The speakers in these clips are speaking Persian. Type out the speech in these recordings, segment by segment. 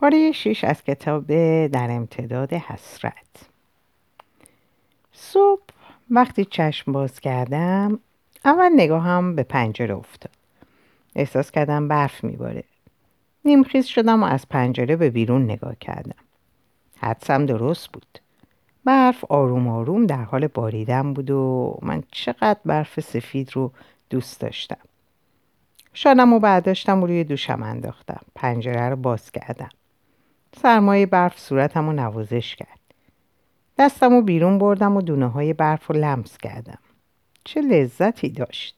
پاره شیش از کتاب در امتداد حسرت. صبح وقتی چشم باز کردم اول نگاهم به پنجره افتاد. احساس کردم برف میباره. نیمخیز شدم و از پنجره به بیرون نگاه کردم. حدسم درست بود. برف آروم آروم در حال باریدن بود و من چقدر برف سفید رو دوست داشتم. شانم و برداشتم و روی دوشم انداختم. پنجره رو باز کردم. سرمایه برف صورتم رو نوازش کرد. دستم رو بیرون بردم و دونه های برف رو لمس کردم. چه لذتی داشت.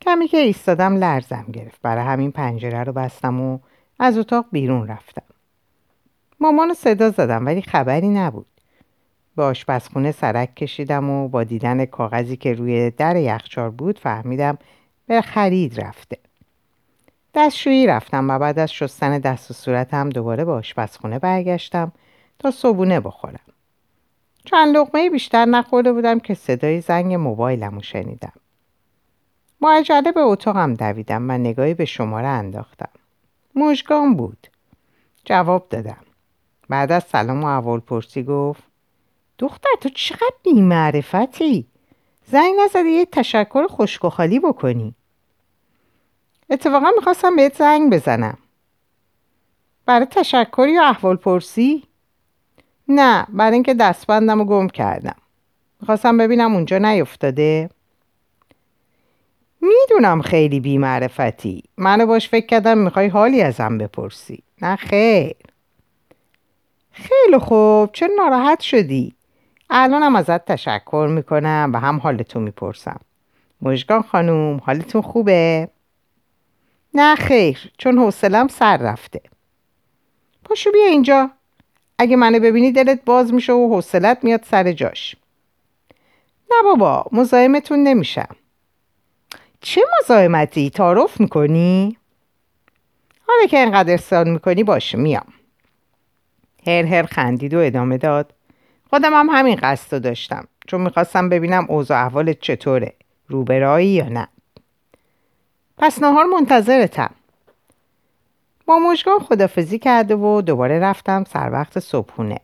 کمی که ایستادم لرزم گرفت. برای همین پنجره رو بستم و از اتاق بیرون رفتم. مامان صدا زدم ولی خبری نبود. به آشپزخونه سرک کشیدم و با دیدن کاغذی که روی در یخچال بود فهمیدم به خرید رفته. دستشویی رفتم و بعد از شستن دست و صورتم دوباره به آشپزخونه برگشتم تا صبونه بخورم. چند لقمه بیشتر نخورده بودم که صدای زنگ موبایلم رو شنیدم. معجله به اتاقم دویدم و نگاهی به شماره انداختم. مژگان بود. جواب دادم. بعد از سلام و اول پرسی گفت دختر تو چقدر بیمعرفتی؟ زنگ نزده یه تشکر خشک و خالی بکنی. اتفاقا می‌خواستم بهت زنگ بزنم. برای تشکر یا احوال پرسی؟ نه برای اینکه دستبندم رو گم کردم. می‌خواستم ببینم اونجا نیفتاده. می‌دونم خیلی بیمعرفتی. منو باش فکر کردم می‌خوای حالی ازم بپرسی. نه خیر. خیلی خوب. چه ناراحت شدی؟ الانم ازت تشکر می‌کنم و هم حالتو می‌پرسم. مژگان خانوم حالتون خوبه؟ نه خیر چون حوصلم سر رفته. پاشو بیا اینجا. اگه منو ببینی دلت باز میشه و حوصلت میاد سر جاش. نه بابا مزاحمتون نمیشم. چه مزاحمتی؟ تعارف می‌کنی؟ حالا که انقدر سال می‌کنی باشه میام. هر هر خندید و ادامه داد. خودم هم همین قصد داشتم. چون می‌خواستم ببینم اوضاع احوالت چطوره. روبرایی یا نه؟ پس نهار منتظرتم. با مشگان خدافزی کرده و دوباره رفتم سر وقت صبحونه.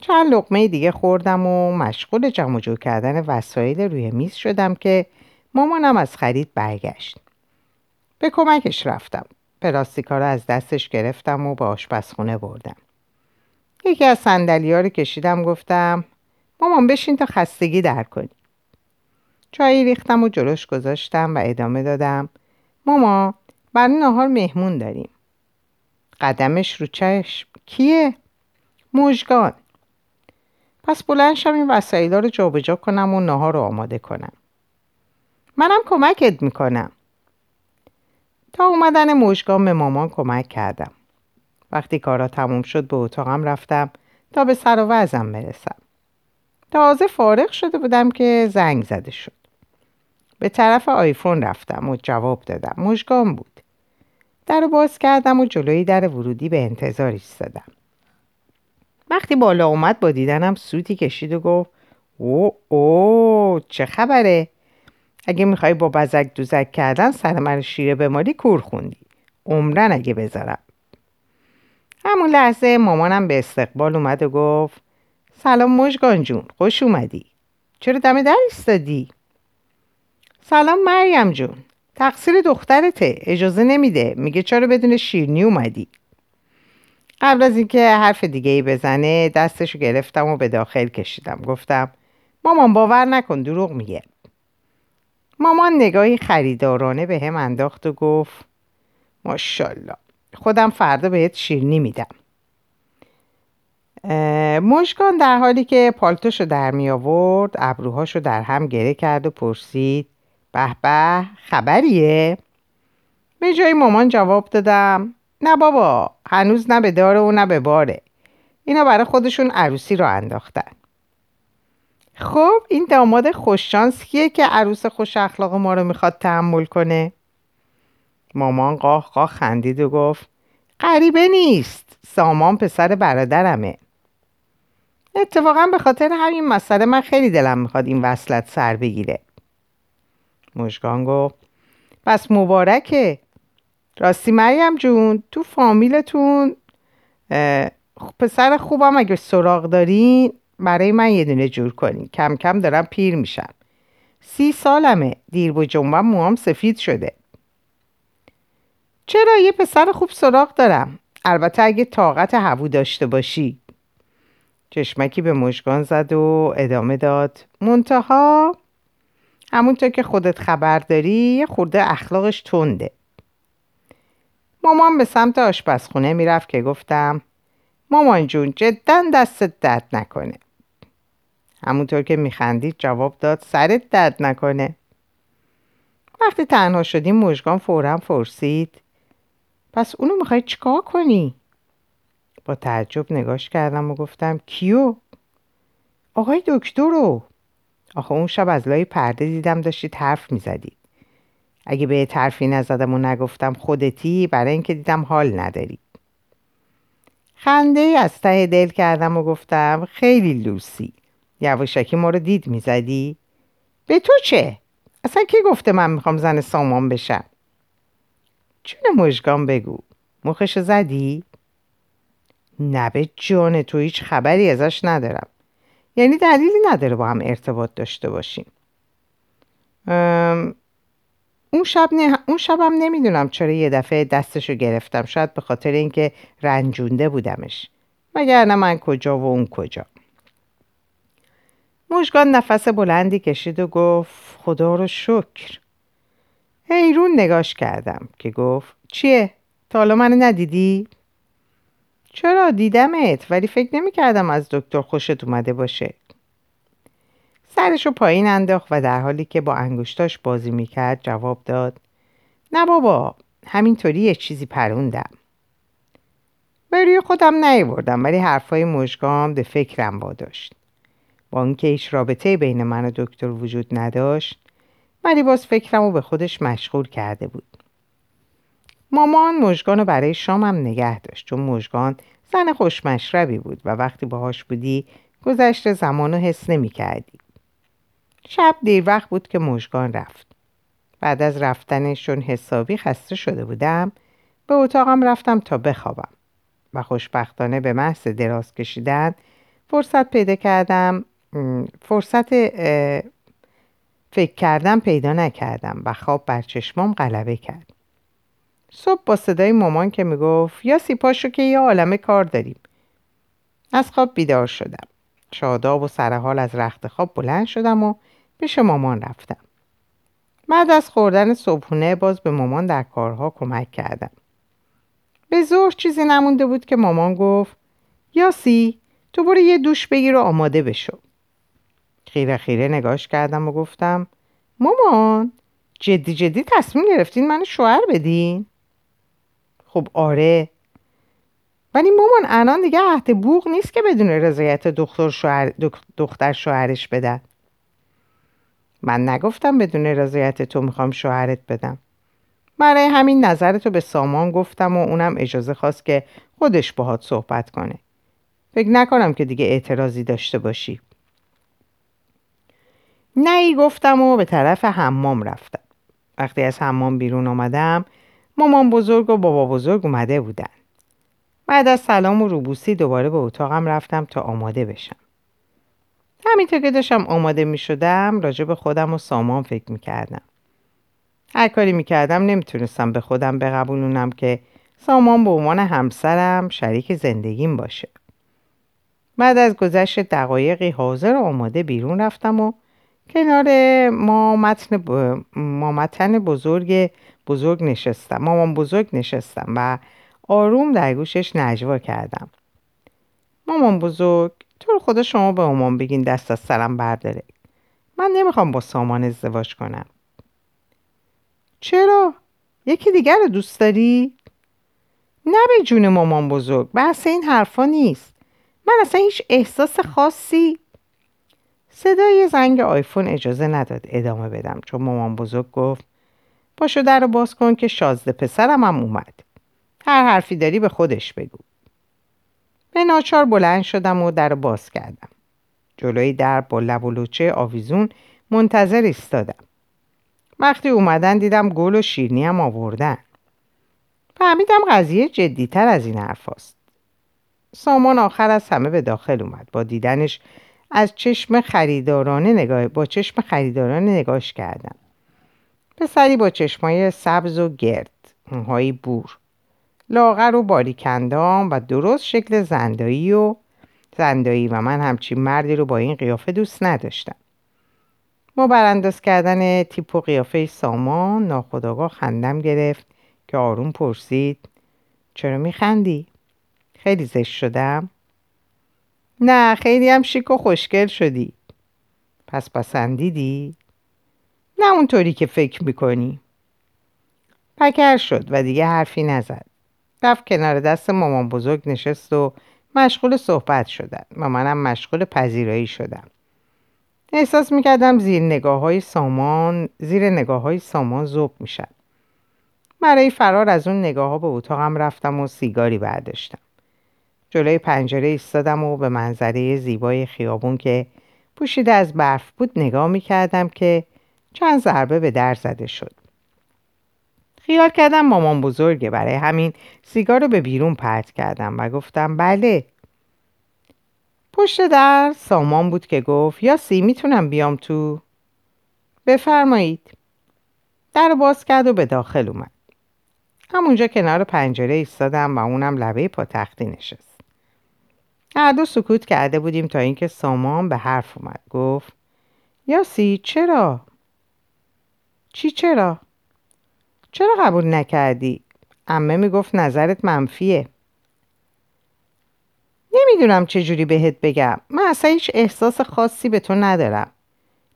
چند لقمه دیگه خوردم و مشغول جمع جو کردن وسایل روی میز شدم که مامانم از خرید برگشت. به کمکش رفتم. پلاستیکا رو از دستش گرفتم و به آشپزخونه بردم. یکی از سندلی ها رو کشیدم گفتم مامان بشین تا خستگی در کنی چایی ریختم و جلوش گذاشتم و ادامه دادم. ماما برای نهار مهمون داریم. قدمش رو چشم. کیه؟ موجگان. پس بلند شم این وسایل رو جابجا کنم و نهار رو آماده کنم. منم کمکت می‌کنم. تا اومدن موجگان به مامان کمک کردم. وقتی کارا تموم شد به اتاقم رفتم تا به سر و وزم برسم. تازه فارغ شده بودم که زنگ زده شد. به طرف آیفون رفتم و جواب دادم. مژگان بود. در رو باز کردم و جلوی در ورودی به انتظار ایستادم وقتی بالا اومد با دیدنم سوتی کشید و گفت او او چه خبره؟ اگه می‌خوای با بزک دوزک کردن سر من شیره بمالی کور خوندی. عمرن اگه بذارم. همون لحظه مامانم به استقبال اومد و گفت سلام مژگان جون خوش اومدی. چرا دم در ایستادی؟ سلام مریم جون. تقصیر دخترته. اجازه نمیده. میگه چرا بدون شیرنی اومدی؟ قبل از اینکه حرف دیگه ای بزنه دستشو گرفتم و به داخل کشیدم. گفتم مامان باور نکن دروغ میگه. مامان نگاهی خریدارانه به هم انداخت و گفت ماشالله خودم فردا بهت شیرنی میدم. مشکان در حالی که پالتوشو در می آورد ابروهاشو در هم گره کرد و پرسید به به خبریه؟ به جای مامان جواب دادم نه بابا هنوز نه به داره و نه به باره اینا برای خودشون عروسی رو انداختن خب این داماد خوششانس کیه که عروس خوش اخلاق ما رو می‌خواد تحمل کنه؟ مامان قاه قاه خندید و گفت غریبه نیست سامان پسر برادرمه اتفاقا به خاطر همین مسئله من خیلی دلم می‌خواد این وصلت سر بگیره مشگان گفت پس مبارکه. راستی مریم جون تو فامیلتون پسر خوبم اگه سراغ دارین برای من یه دونه جور کنین. کم کم دارم پیر میشم. سی سالمه. دیر با جنبم موام سفید شده. چرا یه پسر خوب سراغ دارم؟ البته اگه طاقت هوو داشته باشی. چشمکی به مشگان زد و ادامه داد. منتها همونطور که خودت خبر داری یه خورده اخلاقش تنده مامان به سمت آشپزخونه می‌رفت که گفتم مامان جون جدا دستت درد نکنه همونطور که میخندید جواب داد سرت درد نکنه وقتی تنها شدیم مژگان فورا پرسید پس اونو می‌خوای چیکار کنی؟ با تعجب نگاش کردم و گفتم کیو؟ آقای دکتر رو آخه اون شب از لای پرده دیدم داشتید حرف می‌زدید اگه به حرفی نزدم و نگفتم خودتی برای اینکه دیدم حال نداری خنده از ته دل کردم و گفتم خیلی لوسی یواشکی ما رو دید می‌زدی؟ به تو چه؟ اصلا کی گفته من می‌خوام زن سامان بشم؟ چون مژگان بگو مخشو زدی؟ نه به جان تو هیچ خبری ازش ندارم یعنی دلیلی نداره با هم ارتباط داشته باشیم. اون شب نه... اون شبم نمی‌دونم چرا یه دفعه دستشو گرفتم. شاید به خاطر اینکه رنجونده بودمش. وگرنه من کجا و اون کجا. مشگان نفس بلندی کشید و گفت خدا رو شکر. حیرون نگاش کردم که گفت چیه؟ تا حالا منو ندیدی؟ چرا؟ دیدمت. ولی فکر نمی کردم از دکتر خوشت اومده باشه. سرشو پایین انداخت و در حالی که با انگشتاش بازی می‌کرد جواب داد. نه بابا همینطوری یه چیزی پروندم. بروی خودم نیوردم ولی حرفای مژگام به فکرم واداشت. با اینکه هیچ رابطه بین من و دکتر وجود نداشت ولی باز فکرم رو به خودش مشغول کرده بود. مامان مژگان برای شامم نگه داشت چون مژگان زن خوشمشربی بود و وقتی باهاش بودی گذشت زمان رو حس نمی کردی. شب دیر وقت بود که مژگان رفت. بعد از رفتنش چون حسابی خسته شده بودم به اتاقم رفتم تا بخوابم و خوشبختانه به محض دراز کشیدن فرصت پیدا کردم فرصت فکر کردم پیدا نکردم و خواب بر چشمام غلبه کرد صبح با صدای مامان که می‌گفت یا سیپاشو که یه عالمه کار داریم. از خواب بیدار شدم. شاداب و سرحال از رخت خواب بلند شدم و پیش مامان رفتم. بعد از خوردن صبحونه باز به مامان در کارها کمک کردم. به ظهر چیزی نمونده بود که مامان گفت یاسی تو برو یه دوش بگیر و آماده بشو. خیره خیره نگاش کردم و گفتم مامان جدی جدی تصمیم گرفتین منو شوهر بدین؟ خب آره. ولی مامان الان دیگه عهد بوغ نیست که بدون رضایت دختر شوهر دختر شوهرش بدن. من نگفتم بدون رضایت تو می‌خوام شوهرت بدم. برای همین نظرتو به سامان گفتم و اونم اجازه خواست که خودش باهات صحبت کنه. فکر نکنم که دیگه اعتراضی داشته باشی. نه ای گفتم و به طرف حمام رفتم. وقتی از حمام بیرون آمدم مامان بزرگ و بابا بزرگ اومده بودن بعد از سلام و روبوسی دوباره به اتاقم رفتم تا آماده بشم همینطور که داشتم آماده می شدم راجع به خودم و سامان فکر می کردم. هر کاری می کردم نمی‌تونستم به خودم بقبولونم که سامان به عنوان همسرم شریک زندگیم باشه. بعد از گذشت دقایقی حاضر و آماده بیرون رفتم و کنار ما متن, ما متن بزرگ بزرگ نشستم مامان بزرگ نشستم و آروم در گوشش نجوا کردم. مامان بزرگ تو رو خدا شما به مامان بگین دست از سرم برداره. من نمی‌خوام با سامان ازدواج کنم. چرا؟ یکی دیگر رو دوست داری؟ نه به جون مامان بزرگ بحث این حرفا نیست. من اصلا هیچ احساس خاصی. صدای زنگ آیفون اجازه نداد ادامه بدم چون مامان بزرگ گفت پاشو در رو باز کن که شازده پسرم هم اومد. هر حرفی داری به خودش بگو. به ناچار بلند شدم و در باز کردم. جلوی در با لب و لوچه آویزون منتظر ایستادم. وقتی اومدن دیدم گل و شیرنی هم آوردن. فهمیدم قضیه جدیتر از این حرف سامان آخر از همه به داخل اومد. با دیدنش از چشم خریدارانه نگاه با چشم خریدارانه نگاش کردم. پسری با چشمای سبز و گرد موهای بور لاغر و باریکندام و درست شکل زندایی و زندایی و من همچین مردی رو با این قیافه دوست نداشتم با برانداز کردن تیپ و قیافه سامان ناخداگاه خندم گرفت که آروم پرسید چرا میخندی؟ خیلی زشت شدم؟ نه خیلی هم شیک و خوشگل شدی پس پسندیدی؟ نه اونطوری که فکر می‌کنی. پکر شد و دیگه حرفی نزد. رفت کنار دست مامان بزرگ نشست و مشغول صحبت شدن. و منم مشغول پذیرایی شدم احساس می‌کردم زیر نگاه های سامان زیر نگاه های سامان زوب میشن برای فرار از اون نگاه ها به اتاقم رفتم و سیگاری برداشتم. جلوی پنجره ایستادم و به منظره زیبای خیابون که پوشیده از برف بود نگاه می‌کردم که چند ضربه به در زده شد. خیال کردم مامان بزرگه برای همین سیگار رو به بیرون پرت کردم و گفتم بله. پشت در سامان بود که گفت یا سی می‌تونم بیام تو؟ بفرمایید. در باز کرد و به داخل اومد. همونجا کنار پنجره ایستادم و اونم لبه پا تختی نشست. هر دو سکوت کرده بودیم تا اینکه سامان به حرف اومد. گفت یاسی چرا؟ چی چرا؟ چرا قبول نکردی؟ امه می‌گفت نظرت منفیه. نمی‌دونم چجوری بهت بگم. من اصلا هیچ احساس خاصی به تو ندارم.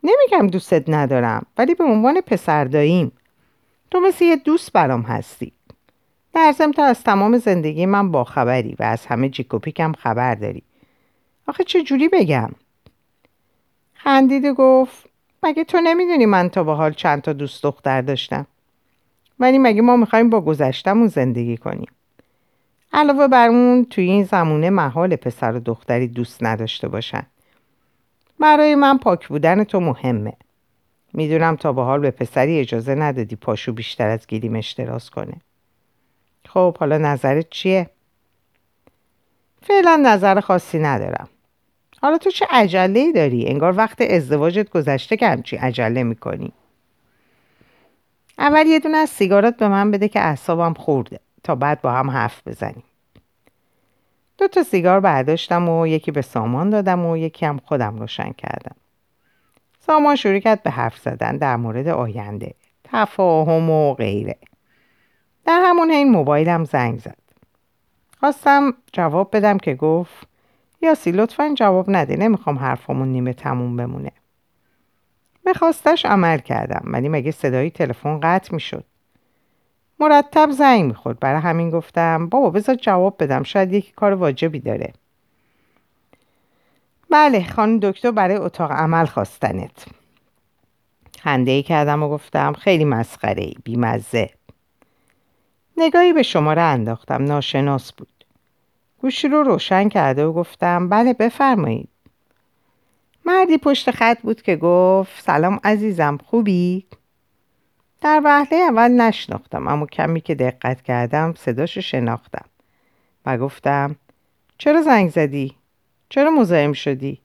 نمیگم دوستت ندارم ولی به عنوان پسرداییم. تو مثل یه دوست برام هستی. در تو از تمام زندگی من باخبری و از همه جیکوپیکم خبر داری. آخه چه جوری بگم؟ خندید گفت مگه تو نمی‌دونی من تا به حال چند تا دوست دختر داشتم؟ ولی مگه ما می‌خوایم با گذشتمون زندگی کنیم؟ علاوه بر اون توی این زمونه محال پسر و دختری دوست نداشته باشن. برای من پاک بودن تو مهمه. می‌دونم تا به حال به پسری اجازه ندادی پاشو بیشتر از گیریم اشتراز کنه. خب حالا نظرت چیه؟ فعلا نظر خاصی ندارم. حالا تو چه عجله داری؟ انگار وقت ازدواجت گذشته که همچی عجله می‌کنی. اول یه دونه از سیگارات به من بده که اعصابم خورده تا بعد با هم حرف بزنیم. دو تا سیگار برداشتم و یکی به سامان دادم و یکی هم خودم روشن کردم. سامان شروع کرد به حرف زدن در مورد آینده تفاهم و غیره. در همون حین موبایلم زنگ زد. خواستم جواب بدم که گفت یاسی لطفا جواب نده. نمی‌خوام حرفمون نیمه تموم بمونه. به خواستش عمل کردم ولی مگه صدای تلفن قطع می‌شد؟ مرتب زنگ می‌خورد. برای همین گفتم بابا بذار جواب بدم شاید یکی کار واجبی داره. بله خانم دکتر برای اتاق عمل خواستنت. خنده ای کردم و گفتم خیلی مسخره ای بیمزه. نگاهی به شماره انداختم. ناشناس بود. گوشی رو روشن کرده و گفتم بله بفرمایید مردی پشت خط بود که گفت سلام عزیزم خوبی؟ در وهله اول نشناختم اما کمی که دقت کردم صداشو شناختم و گفتم چرا زنگ زدی؟ چرا مزاحم شدی؟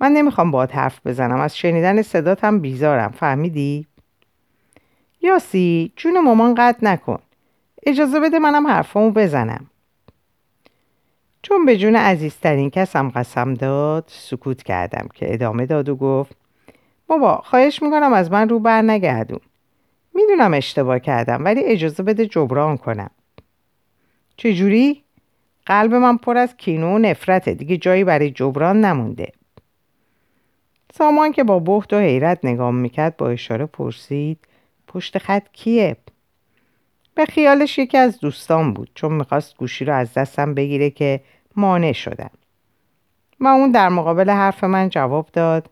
من نمی‌خوام باید حرف بزنم از شنیدن صداتم بیزارم فهمیدی؟ یاسی جون مامان قطع نکن اجازه بده منم حرفامو بزنم چون به جون عزیزترین کسم قسم داد سکوت کردم که ادامه داد و گفت بابا خواهش می‌کنم از من رو بر نگردون می‌دونم اشتباه کردم ولی اجازه بده جبران کنم چجوری؟ قلب من پر از کینو و نفرته دیگه جایی برای جبران نمونده سامان که با بحت و حیرت نگاه می‌کرد با اشاره پرسید پشت خط کیه؟ به خیالش یکی از دوستان بود چون می‌خواست گوشی رو از دستم بگیره که مانع شدم و اون در مقابل حرف من جواب داد.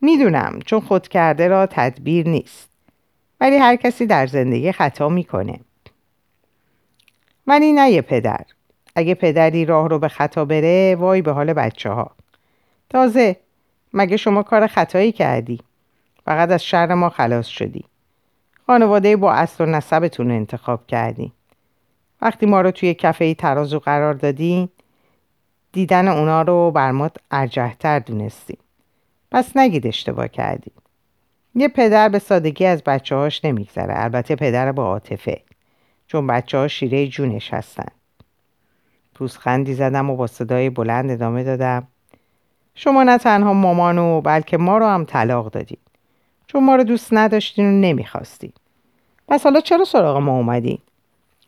می‌دونم چون خود کرده را تدبیر نیست. ولی هر کسی در زندگی خطا می‌کنه. ولی نه یه پدر. اگه پدری راه رو به خطا بره وای به حال بچه ها تازه مگه شما کار خطایی کردی؟ فقط از شر ما خلاص شدی. خانواده با اصل و نسبتون انتخاب کردی. وقتی ما رو توی کفه ترازو قرار دادین دیدن اونا رو بر ما ارجحتر دونستیم. پس نگید اشتباه کردیم. یه پدر به سادگی از بچه هاش نمیگذره. البته پدر با عاطفه. چون بچه ها شیره جونش هستن. پوزخندی زدم و با صدای بلند ادامه دادم. شما نه تنها مامانو بلکه ما رو هم طلاق دادید چون ما رو دوست نداشتین و نمی‌خواستین. پس حالا چرا سراغ ما اومدی؟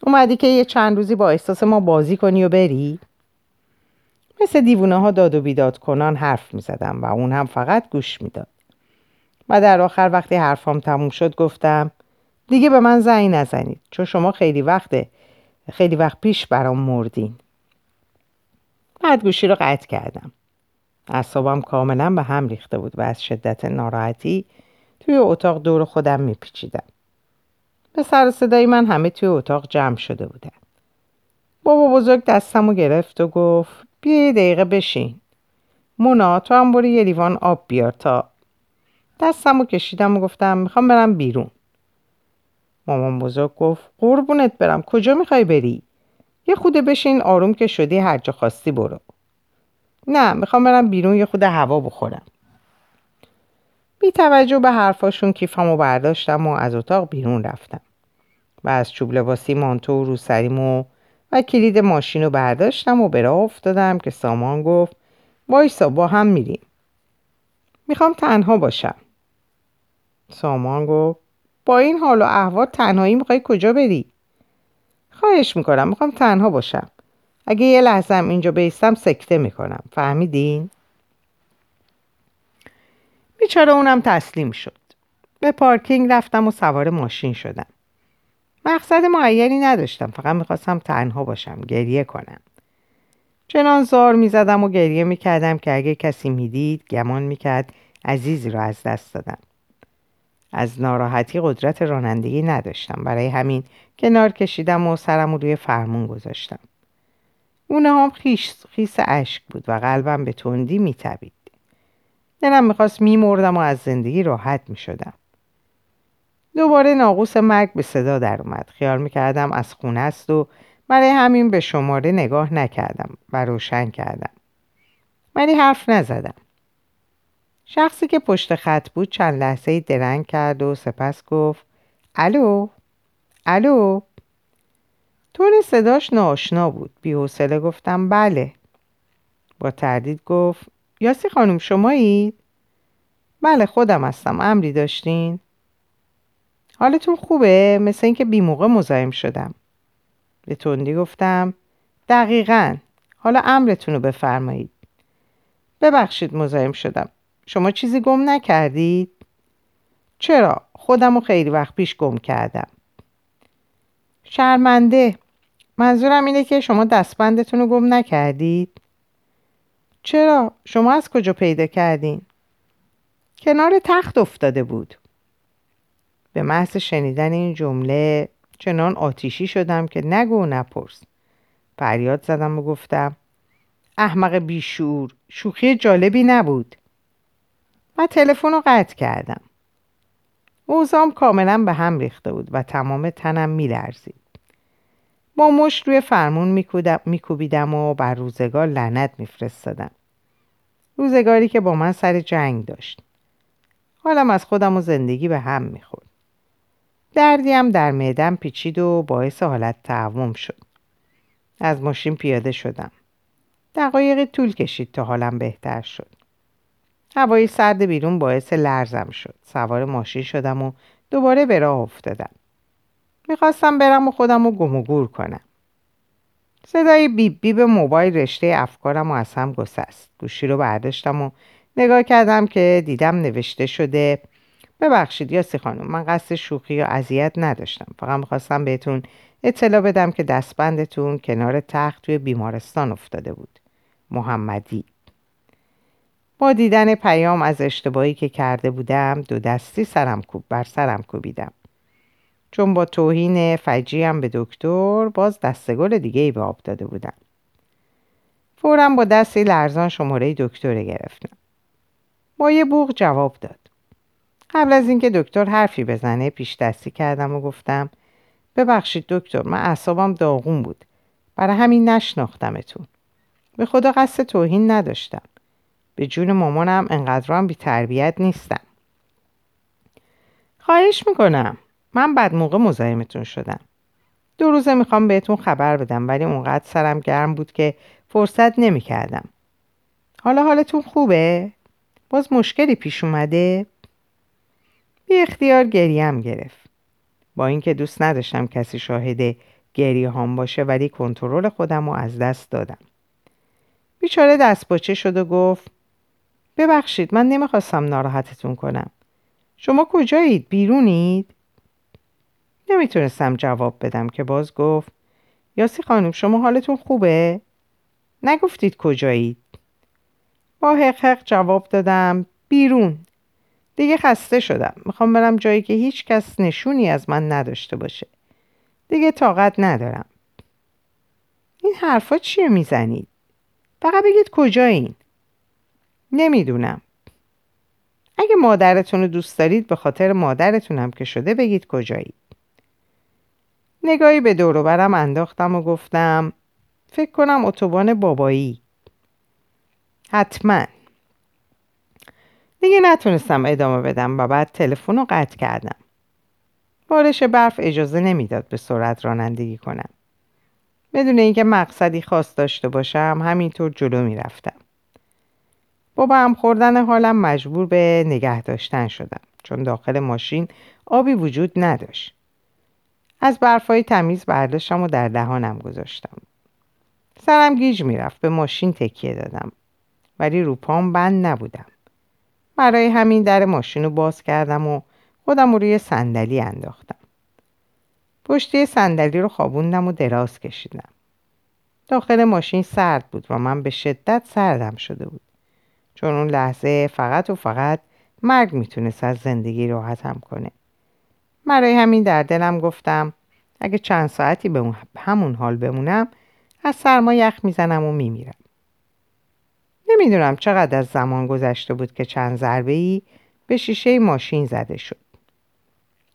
اومدی که یه چند روزی با احساس ما بازی کنی و بری؟ مثل دیوونه ها داد و بیداد کنان حرف می زدم و اون هم فقط گوش می‌داد. و در آخر وقتی حرفام تموم شد گفتم دیگه به من زنگ نزنید چون شما خیلی وقت خیلی وقت پیش برام مردین. بعد گوشی رو قطع کردم. اعصابم کاملا به هم ریخته بود و از شدت ناراحتی توی اتاق دور خودم میپیچیدم. به سر صدای من همه توی اتاق جمع شده بودن. بابا بزرگ دستم گرفت و گفت بیا یه دقیقه بشین. مونا تو هم برو یه لیوان آب بیار تا دستم کشیدم و گفتم می‌خوام برم بیرون. مامان بزرگ گفت قربونت برم کجا می‌خوای بری؟ یه خوده بشین آروم که شدی هر جا خواستی برو. نه می‌خوام برم بیرون یه خود هوا بخورم. بی توجه به حرفاشون کیفمو برداشتم و از اتاق بیرون رفتم و از چوب لباسی مانتو و روسریم و کلید ماشین رو برداشتم و به راه افتادم که سامان گفت وایسا با هم میریم. می‌خوام تنها باشم. سامان گفت با این حال و احوال تنهایی می‌خوای کجا بری? خواهش می‌کنم می‌خوام تنها باشم. اگه یه لحظه هم اینجا بیستم سکته می‌کنم. فهمیدین؟ بیچاره اونم تسلیم شد. به پارکینگ رفتم و سوار ماشین شدم. مقصد معینی نداشتم فقط می‌خواستم تنها باشم گریه کنم. چنان زار می‌زدم و گریه می‌کردم که اگه کسی می‌دید گمان می‌کرد عزیزی رو از دست دادم. از ناراحتی قدرت رانندگی نداشتم برای همین کنار کشیدم و سرم روی فرمون گذاشتم. اونه هم خیس, خیس اشک بود و قلبم به تندی میتبید دلم می‌خواست میمردم و از زندگی راحت می‌شدم. دوباره ناقوس مرگ به صدا در اومد. خیال می‌کردم از خونه است و برای همین به شماره نگاه نکردم و روشن کردم. ولی حرف نزدم. شخصی که پشت خط بود چند لحظه درنگ کرد و سپس گفت الو؟ الو؟ طور صداش ناشنا بود. بیحوصله گفتم بله. با تردید گفت یاسی خانم شمایید؟ بله خودم هستم. امری داشتین؟ حالتون خوبه؟ مثل اینکه بی موقع مزاحم شدم به تندی گفتم دقیقا حالا امرتون رو بفرمایید ببخشید مزاحم شدم شما چیزی گم نکردید؟ چرا؟ خودم رو خیلی وقت پیش گم کردم شرمنده منظورم اینه که شما دستبندتون رو گم نکردید؟ چرا؟ شما از کجا پیدا کردین؟ کنار تخت افتاده بود به محض شنیدن این جمله چنان آتیشی شدم که نگو نپرس. فریاد زدم و گفتم احمق بیشور شوخی جالبی نبود. و تلفن رو قطع کردم. اوزام کاملا به هم ریخته بود و تمام تنم میلرزید. با مشت روی فرمون میکوبیدم و بر روزگار لعنت میفرستادم. روزگاری که با من سر جنگ داشت. حالم از خودم و زندگی به هم می‌خورد. دردیم در معدم پیچید و باعث حالت تعوم شد. از ماشین پیاده شدم. دقایقی طول کشید تا حالم بهتر شد. هوای سرد بیرون باعث لرزم شد. سوار ماشین شدم و دوباره به راه افتادم. می‌خواستم برم و خودم رو گم و گور کنم. صدای بیب بیب موبایل رشته افکارم و از هم گسست. گوشی رو برداشتم و نگاه کردم که دیدم نوشته شده ببخشید یاسی خانم من قصد شوخی یا اذیت نداشتم. فقط می‌خواستم بهتون اطلاع بدم که دستبندتون کنار تخت توی بیمارستان افتاده بود. محمدی. با دیدن پیام از اشتباهی که کرده بودم دو دستی سرم کوب بر سرم کوبیدم. چون با توهین فجیم به دکتر باز دستگل دیگه ای به آب داده بودم. فورا با دستی لرزان شماره دکتر گرفتم. با یه بوغ جواب داد. قبل از اینکه دکتر حرفی بزنه پیش دستی کردم و گفتم ببخشید دکتر من اعصابم داغون بود. برای همین نشناختمتون. به خدا قصد توهین نداشتم. به جون مامانم انقدرام بی تربیت نیستم. خواهش می‌کنم. من بعد موقع مزاحمتون شدم. دو روزه می‌خوام بهتون خبر بدم ولی اونقدر سرم گرم بود که فرصت نمی‌کردم. حالا حالتون خوبه؟ باز مشکلی پیش اومده؟ بی اختیار گریم گرفت با اینکه دوست نداشتم کسی شاهد گریه هام باشه ولی کنترل خودم رو از دست دادم بیچاره دست باچه شد و گفت ببخشید من نمی‌خواستم ناراحتتون کنم شما کجایید؟ بیرونید؟ نمی‌تونستم جواب بدم که باز گفت یاسی خانم شما حالتون خوبه؟ نگفتید کجایید؟ با حق جواب دادم بیرون دیگه خسته شدم. می‌خوام برم جایی که هیچ کس نشونی از من نداشته باشه. دیگه طاقت ندارم. این حرفا چیه می‌زنید؟ فقط بگید کجایین؟ نمی‌دونم. اگه مادرتون رو دوست دارید به خاطر مادرتونم که شده بگید کجایید. نگاهی به دوروبرم انداختم و گفتم فکر کنم اتوبان بابایی. حتما. دیگه نتونستم ادامه بدم و بعد تلفن رو قطع کردم. بارش برف اجازه نمی‌داد به سرعت رانندگی کنم. بدون اینکه مقصدی خاص داشته باشم همینطور جلو می‌رفتم. با هم خوردن حالم مجبور به نگه داشتن شدم چون داخل ماشین آبی وجود نداشت. از برفای تمیز برداشتم و در دهانم گذاشتم. سرم گیج می‌رفت به ماشین تکیه دادم. ولی رو پام بند نبودم. برای همین در ماشین رو باز کردم و خودم رو روی صندلی انداختم. پشتی صندلی رو خوابوندم و دراز کشیدم. داخل ماشین سرد بود و من به شدت سردم شده بود. چون اون لحظه فقط و فقط مرگ می‌تونست از زندگی راحتم کنه. برای همین در دلم گفتم اگه چند ساعتی به همون حال بمونم از سرما یخ می‌زنم و میمیرم. نمی‌دونم چقدر از زمان گذشته بود که چند ضربه ای به شیشه ماشین زده شد.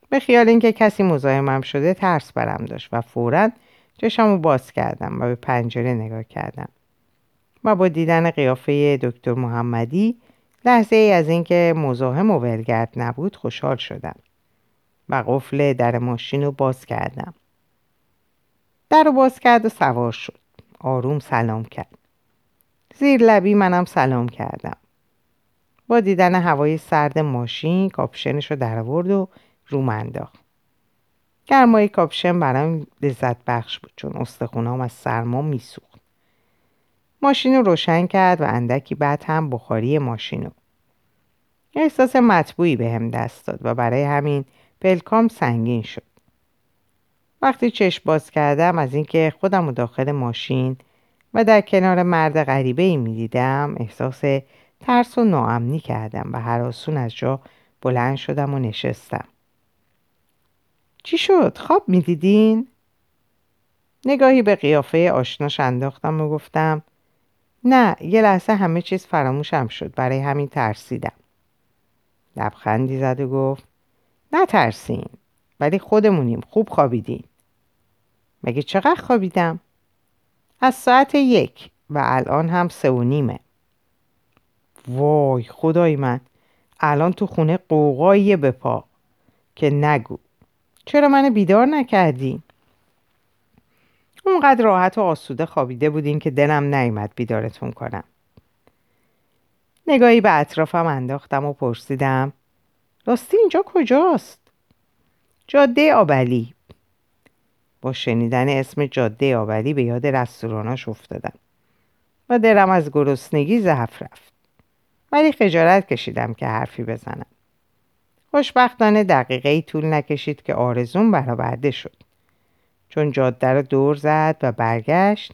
به خیال اینکه کسی مزاحمم شده ترس برم داشت و فورا چشم باز کردم و به پنجره نگاه کردم و با دیدن قیافه دکتر محمدی لحظه ای از اینکه مزاحم و ولگرد نبود خوشحال شدم و قفل در ماشین رو باز کردم. در رو باز کرد و سوار شد. آروم سلام کرد. زیر لبی منم سلام کردم. با دیدن هوای سرد ماشین کاپشنش رو در آورد و روم انداخت. گرمای کاپشن برام لذت بخش بود چون استخونام از سرما میسوخت. ماشین رو روشن کرد و اندکی بعد هم بخاری ماشین رو احساس مطبوعی بهم دست داد و برای همین پلکام سنگین شد. وقتی چشم باز کردم از اینکه خودم رو داخل ماشین و در کنار مرد غریبه ای می دیدم احساس ترس و ناامنی کردم و حراسون از جا بلند شدم و نشستم چی شد؟ خواب می دیدین؟ نگاهی به قیافه آشناش انداختم و گفتم نه یه لحظه همه چیز فراموشم شد برای همین ترسیدم لبخندی زد و گفت نه ترسین ولی خودمونیم خوب خوابیدین مگه چقدر خوابیدم؟ از ساعت یک و الان هم سه و نیمه وای خدای من الان تو خونه قوقایی به پا که نگو چرا من بیدار نکردی؟ اونقدر راحت و آسوده خوابیده بودین که دلم نیامد بیدارتون کنم نگاهی به اطرافم انداختم و پرسیدم راستی اینجا کجاست؟ جاده آبلی شنیدن اسم جاده آبلی به یاد رستوراناش افتادم و دلم از گرسنگی ضعف رفت. ولی خجالت کشیدم که حرفی بزنم. خوشبختانه دقیقه ای طول نکشید که آرزون برآورده شد. چون جاده را دور زد و برگشت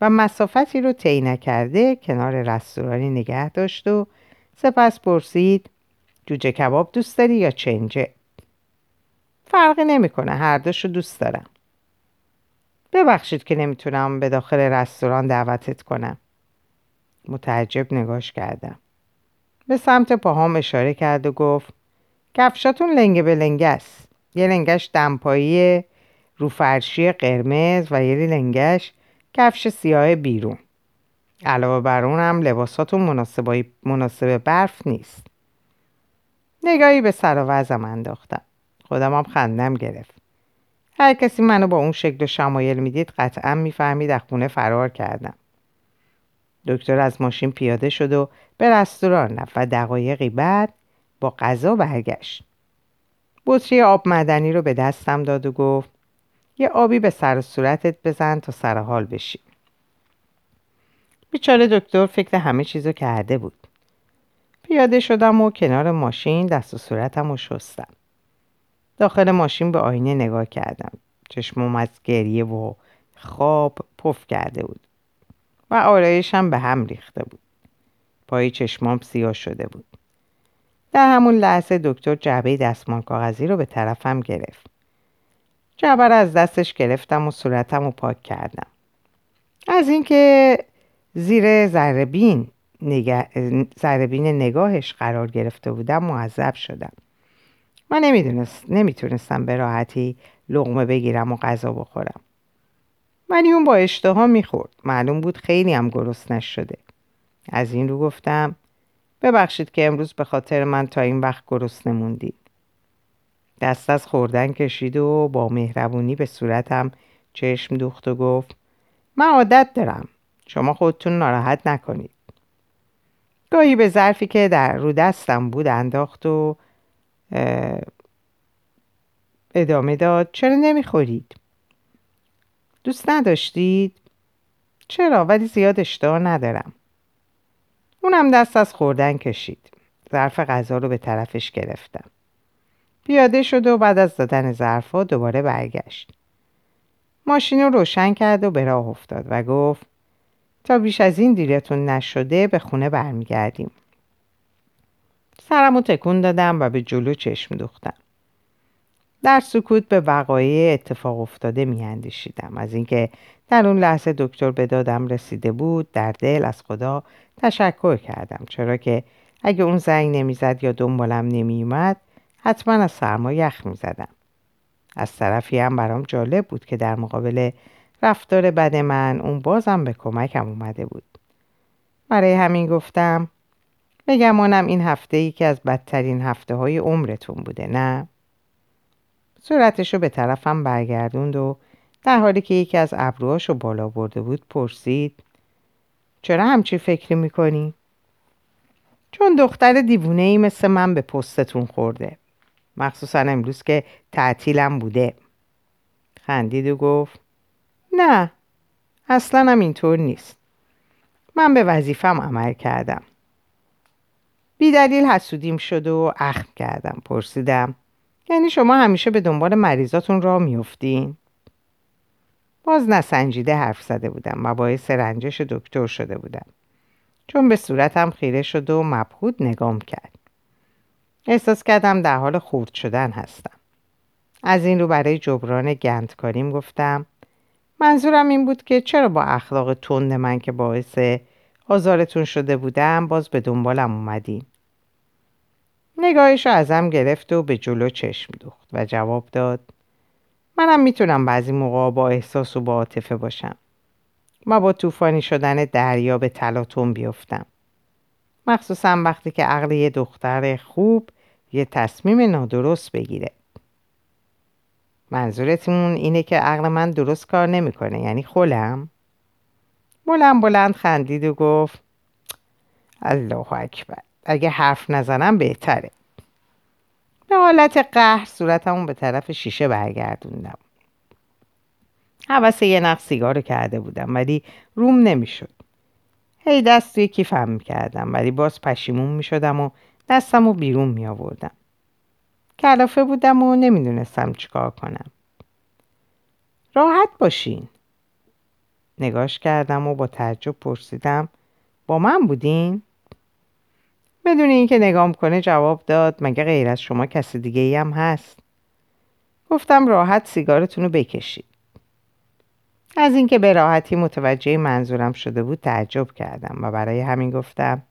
و مسافتی رو طی نکرده کنار رستورانی نگه داشت و سپس پرسید جوجه کباب دوست داری یا چنجه؟ فرقی نمی‌کنه هر دوشو دوست دارم. ببخشید که نمی‌تونم به داخل رستوران دعوتت کنم. متعجب نگاش کردم. به سمت پاهام اشاره کرد و گفت کفشاتون لنگه به لنگه است. یه لنگش دمپایی رو فرشی قرمز و یه لنگش کفش سیاه بیرون. علاوه بر اونم لباساتون مناسب برف نیست. نگاهی به سر و انداختم. خودم هم خندم گرفت هر کسی منو با اون شکل و شمایل می‌دید قطعا می‌فهمید از خونه فرار کردم. دکتر از ماشین پیاده شد و به رستوران رفت و دقایقی بعد با غذا برگشت. بطری آب مدنی رو به دستم داد و گفت یه آبی به سر و صورتت بزن تا سر حال بشی. بیچاره دکتر فکر همه چیزو کرده بود. پیاده شدم و کنار ماشین دست و صورتم رو شستم. داخل ماشین به آینه نگاه کردم. چشمم از گریه و خواب پف کرده بود و آرایشم به هم ریخته بود. پای چشمام سیاه شده بود. در همون لحظه دکتر جعبه دستمال کاغذی رو به طرفم گرفت. جعبه رو از دستش گرفتم و صورتم رو پاک کردم. از اینکه زیر زربین نگه... نگاهش قرار گرفته بودم معذب شدم. من نمی‌دونست نمی‌تونستم به راحتی لغمه بگیرم و غذا بخورم. ولی با اشتها می‌خورد. معلوم بود خیلی هم گرسنش شده از این رو گفتم ببخشید که امروز به خاطر من تا این وقت گرسنه موندید دست از خوردن کشید و با مهربونی به صورتم چشم دوخت و گفت من عادت دارم. شما خودتون ناراحت نکنید. گاهی به ظرفی که در رو دستم بود انداخت و ادامه داد. چرا نمی‌خورید؟ دوست نداشتید؟ چرا؟ ولی زیاد اشتها ندارم. اونم دست از خوردن کشید. ظرف غذا رو به طرفش گرفتم. پیاده شد و بعد از دادن ظرفها دوباره برگشت. ماشین رو روشن کرد و به راه افتاد و گفت تا بیش از این دیرتون نشده به خونه برمیگردیم. سرم رو تکون دادم و به جلو چشم دوختم. در سکوت به وقایع اتفاق افتاده میاندیشیدم از اینکه در اون لحظه دکتر به دادم رسیده بود در دل از خدا تشکر کردم. چرا که اگه اون زنگ نمی‌زد یا دنبالم نمیومد حتما از سرما یخ می‌زدم. از طرفی هم برام جالب بود که در مقابل رفتار بد من اون بازم به کمکم اومده بود. برای همین گفتم بگمانم این هفته ای که از بدترین هفته های عمرتون بوده نه؟ صورتش رو به طرفم برگردوند و در حالی که یکی از ابروهاش رو بالا برده بود پرسید چرا همچی فکری می‌کنی؟ چون دختر دیوونه ای مثل من به پستتون خورده مخصوصا امروز که تعطیلم بوده خندید و گفت نه اصلا هم اینطور نیست من به وظیفم عمل کردم بیدلیل حسودیم شد و اخم کردم پرسیدم یعنی شما همیشه به دنبال مریضاتون را میفتین؟ باز نسنجیده حرف زده بودم و باعث رنجش دکتر شده بودم. چون به صورتم خیره شد و مبهود نگام کرد. احساس کردم در حال خورد شدن هستم. از این رو برای جبران گندکاریم گفتم منظورم این بود که چرا با اخلاق تند من که باعث آزارتون شده بودم باز به دنبالم اومدین. نگاهش رو ازم گرفت و به جلو چشم دوخت و جواب داد منم می‌تونم بعضی موقع با احساس و با عاطفه باشم. ما با طوفانی شدن دریا به تلاطم بیفتم. مخصوصا وقتی که عقل یه دختر خوب یه تصمیم نادرست بگیره. منظورتون اینه که عقل من درست کار نمی‌کنه یعنی خولم بلند بلند خندید و گفت الله اکبر. اگه حرف نزنم بهتره به حالت قهر صورتمون به طرف شیشه برگردوندم حوث یه نخ سیگار کرده بودم ولی روم نمی‌شد هی دست توی کیفم می‌کردم ولی باز پشیمون می‌شدم و دستم رو بیرون می آوردم. کلافه بودم و نمی‌دونستم چیکار کنم. راحت باشین. نگاش کردم و با تعجب پرسیدم با من بودین؟ بدون اینکه نگام کنه جواب داد مگه غیر از شما کسی دیگه ای هم هست؟ گفتم راحت سیگارتون رو بکشید. از اینکه به راحتی متوجه منظورم شده بود تعجب کردم و برای همین گفتم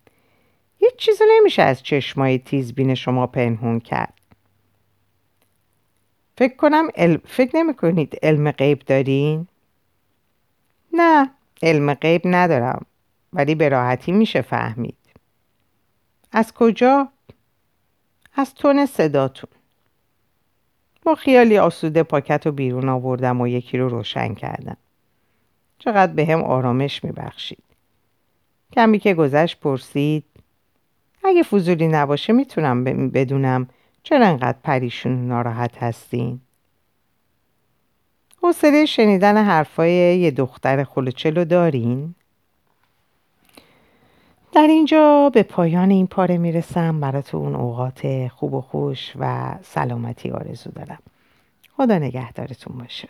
هیچ چیزی نمیشه از چشمای تیزبین شما پنهون کرد. فکر کنم فکر نمی کنید علم غیب دارین؟ نه علم غیب ندارم ولی به راحتی میشه فهمید از کجا؟ از تون صداتون با خیالی آسوده پاکت رو بیرون آوردم و یکی رو روشن کردم چقدر به هم آرامش میبخشید کمی که گذشت پرسید اگه فضولی نباشه می‌تونم بدونم چرا انقدر پریشون ناراحت هستین؟ حوصله شنیدن حرفای یه دختر خلوچلو دارین؟ در اینجا به پایان این پاره می‌رسم. براتون اوقات خوب و خوش و سلامتی آرزو دارم. خدا نگهدارتون باشه.